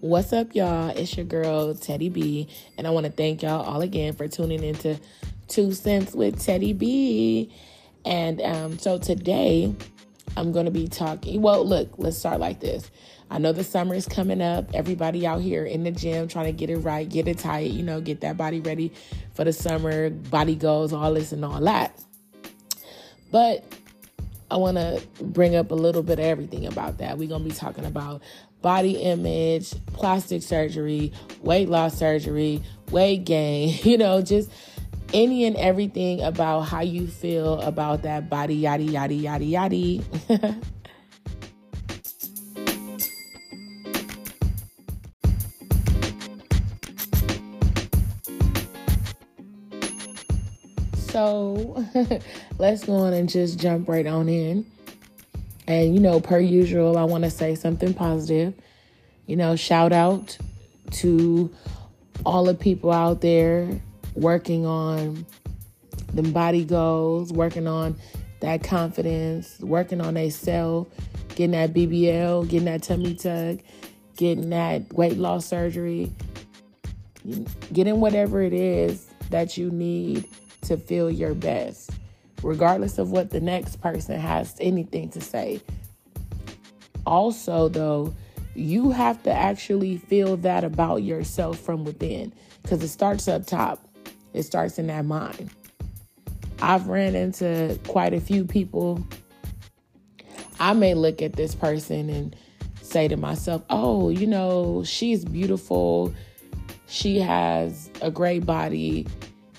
What's up, y'all? It's your girl, Teddy B, and I want to thank y'all all again for tuning into Two Cents with Teddy B. And um, so today, I'm going to be talking. Well, look, let's start like this. I know the summer is coming up. Everybody out here in the gym trying to get it right, get it tight, you know, get that body ready for the summer, body goals, all this and all that. But I want to bring up a little bit of everything about that. We're going to be talking about body image, plastic surgery, weight loss surgery, weight gain, you know, just any and everything about how you feel about that body, yada, yada, yada, yada. so let's go on and just jump right on in. And, you know, per usual, I want to say something positive. You know, shout out to all the people out there working on the body goals, working on that confidence, working on their self, getting that BBL, getting that tummy tuck, getting that weight loss surgery, getting whatever it is that you need to feel your best regardless of what the next person has anything to say. Also, though, you have to actually feel that about yourself from within because it starts up top, it starts in that mind. I've ran into quite a few people. I may look at this person and say to myself, oh, you know, she's beautiful. She has a great body.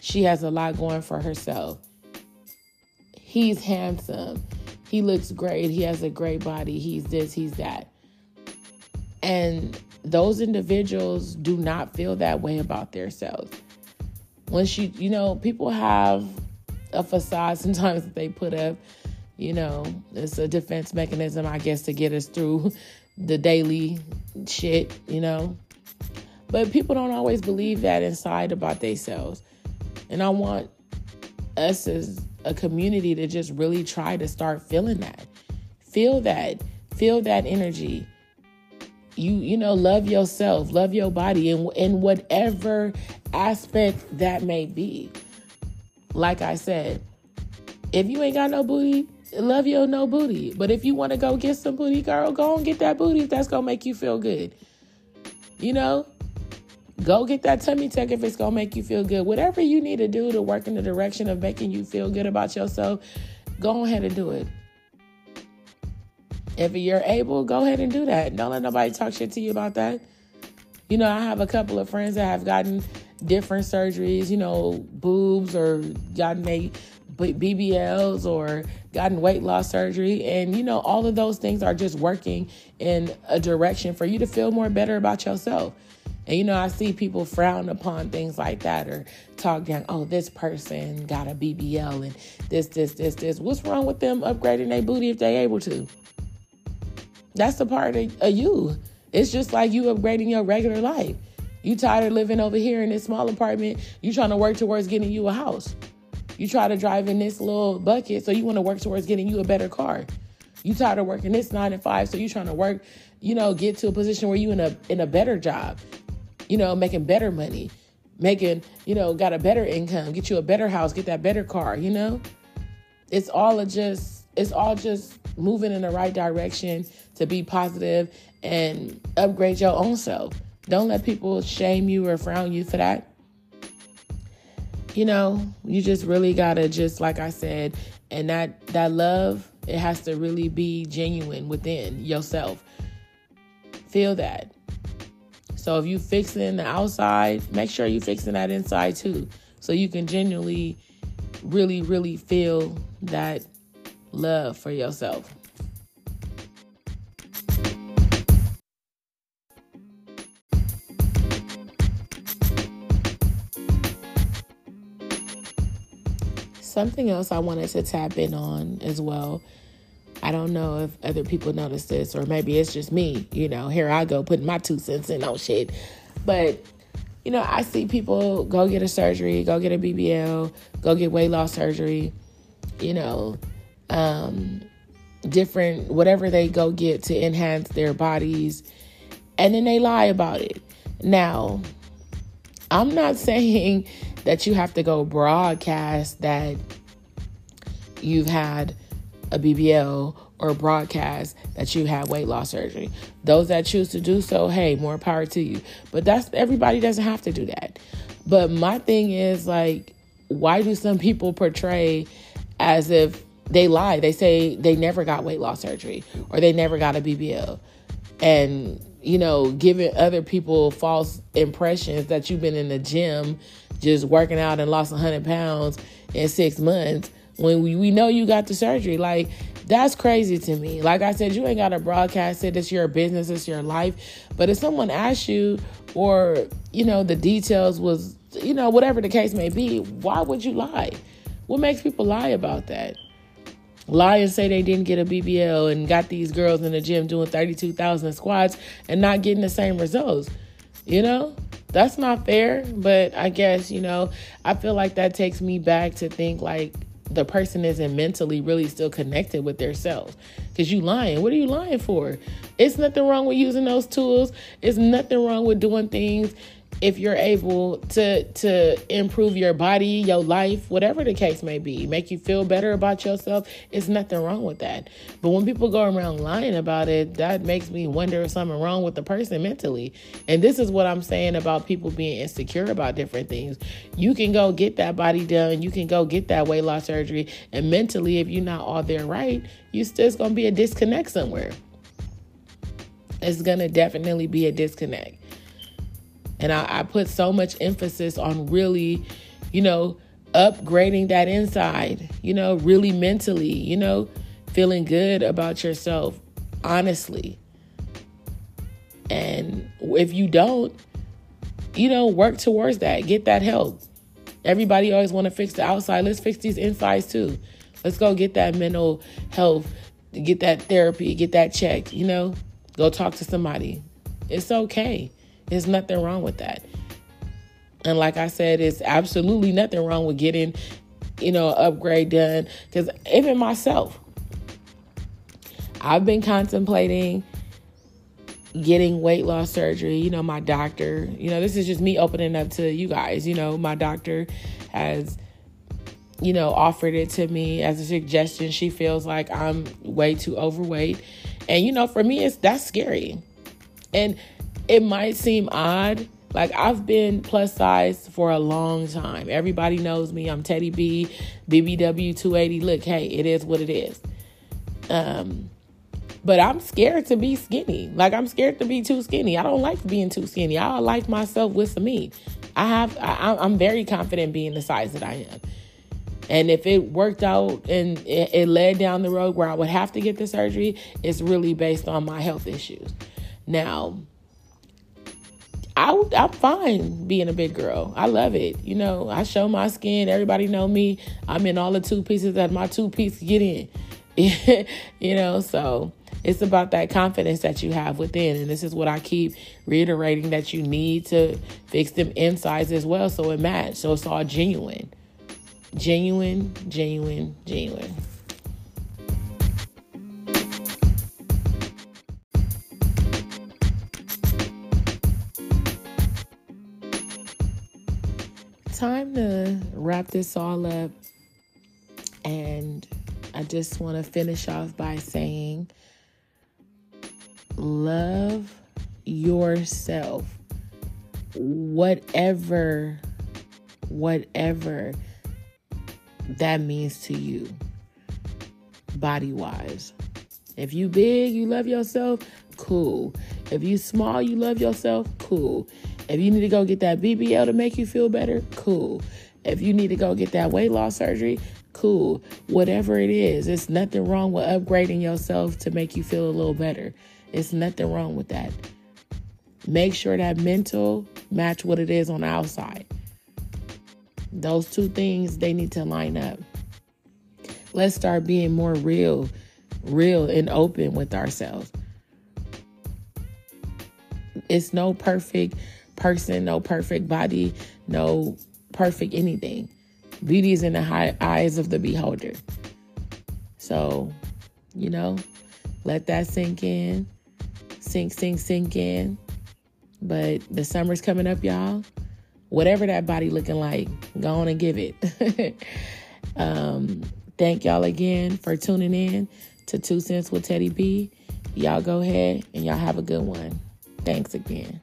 She has a lot going for herself he's handsome. He looks great. He has a great body. He's this, he's that. And those individuals do not feel that way about themselves. Once you, you know, people have a facade sometimes that they put up, you know, it's a defense mechanism, I guess, to get us through the daily shit, you know. But people don't always believe that inside about themselves. And I want us as a community to just really try to start feeling that. Feel that. Feel that energy. You you know, love yourself, love your body in in whatever aspect that may be. Like I said, if you ain't got no booty, love your no booty. But if you want to go get some booty, girl, go and get that booty if that's gonna make you feel good. You know, Go get that tummy tuck if it's going to make you feel good. Whatever you need to do to work in the direction of making you feel good about yourself, go ahead and do it. If you're able, go ahead and do that. Don't let nobody talk shit to you about that. You know, I have a couple of friends that have gotten different surgeries, you know, boobs or gotten a BBLs or gotten weight loss surgery. And, you know, all of those things are just working in a direction for you to feel more better about yourself. And you know, I see people frown upon things like that or talk down, oh, this person got a BBL and this, this, this, this. What's wrong with them upgrading their booty if they're able to? That's a part of, of you. It's just like you upgrading your regular life. You tired of living over here in this small apartment, you trying to work towards getting you a house. You try to drive in this little bucket, so you want to work towards getting you a better car. You tired of working this nine to five, so you trying to work, you know, get to a position where you in a in a better job you know, making better money, making, you know, got a better income, get you a better house, get that better car, you know? It's all just it's all just moving in the right direction to be positive and upgrade your own self. Don't let people shame you or frown you for that. You know, you just really got to just like I said, and that that love, it has to really be genuine within yourself. Feel that. So if you fixing the outside, make sure you fixing that inside too. So you can genuinely really, really feel that love for yourself. Something else I wanted to tap in on as well I don't know if other people notice this, or maybe it's just me. You know, here I go putting my two cents in on shit. But, you know, I see people go get a surgery, go get a BBL, go get weight loss surgery, you know, um, different, whatever they go get to enhance their bodies. and then they lie about it. Now, I'm not saying that you have to go broadcast that you've had a BBL or broadcast that you had weight loss surgery. Those that choose to do so, hey, more power to you. But that's everybody doesn't have to do that. But my thing is like, why do some people portray as if they lie? They say they never got weight loss surgery or they never got a BBL. And, you know, giving other people false impressions that you've been in the gym just working out and lost 100 pounds in six months when we, we know you got the surgery. Like, that's crazy to me. Like I said, you ain't got to broadcast it. It's your business, it's your life. But if someone asks you, or, you know, the details was, you know, whatever the case may be, why would you lie? What makes people lie about that? Lie and say they didn't get a BBL and got these girls in the gym doing 32,000 squats and not getting the same results. You know, that's not fair. But I guess, you know, I feel like that takes me back to think like, the person isn't mentally really still connected with their self. Because you lying. What are you lying for? It's nothing wrong with using those tools. It's nothing wrong with doing things if you're able to to improve your body, your life, whatever the case may be, make you feel better about yourself, it's nothing wrong with that. But when people go around lying about it, that makes me wonder if something wrong with the person mentally. And this is what I'm saying about people being insecure about different things. You can go get that body done, you can go get that weight loss surgery, and mentally, if you're not all there right, you still gonna be a disconnect somewhere. It's gonna definitely be a disconnect. And I, I put so much emphasis on really, you know, upgrading that inside, you know, really mentally, you know, feeling good about yourself, honestly. And if you don't, you know, work towards that, get that help. Everybody always want to fix the outside. Let's fix these insides too. Let's go get that mental health, get that therapy, get that check, you know, go talk to somebody. It's okay. There's nothing wrong with that. And like I said, it's absolutely nothing wrong with getting, you know, upgrade done. Because even myself, I've been contemplating getting weight loss surgery. You know, my doctor, you know, this is just me opening up to you guys. You know, my doctor has, you know, offered it to me as a suggestion. She feels like I'm way too overweight. And, you know, for me, it's that's scary. And it might seem odd. Like I've been plus size for a long time. Everybody knows me. I'm Teddy B, BBW 280. Look, hey, it is what it is. Um, but I'm scared to be skinny. Like I'm scared to be too skinny. I don't like being too skinny. I like myself with some meat. I have. I, I'm very confident being the size that I am. And if it worked out and it, it led down the road where I would have to get the surgery, it's really based on my health issues. Now, I, I'm fine being a big girl. I love it. You know, I show my skin. Everybody know me. I'm in all the two pieces that my two piece get in. you know, so it's about that confidence that you have within. And this is what I keep reiterating that you need to fix them insides as well so it match. So it's all genuine. Genuine, genuine, genuine. Time to wrap this all up. And I just want to finish off by saying love yourself. Whatever, whatever that means to you, body wise. If you big, you love yourself, cool. If you small, you love yourself, cool. If you need to go get that BBL to make you feel better, cool. If you need to go get that weight loss surgery, cool. Whatever it is, it's nothing wrong with upgrading yourself to make you feel a little better. It's nothing wrong with that. Make sure that mental match what it is on the outside. Those two things they need to line up. Let's start being more real, real and open with ourselves. It's no perfect person, no perfect body, no perfect anything. Beauty is in the high eyes of the beholder. So, you know, let that sink in. Sink, sink, sink in. But the summer's coming up, y'all. Whatever that body looking like, go on and give it. um, thank y'all again for tuning in to Two Cents with Teddy B. Y'all go ahead and y'all have a good one. Thanks again.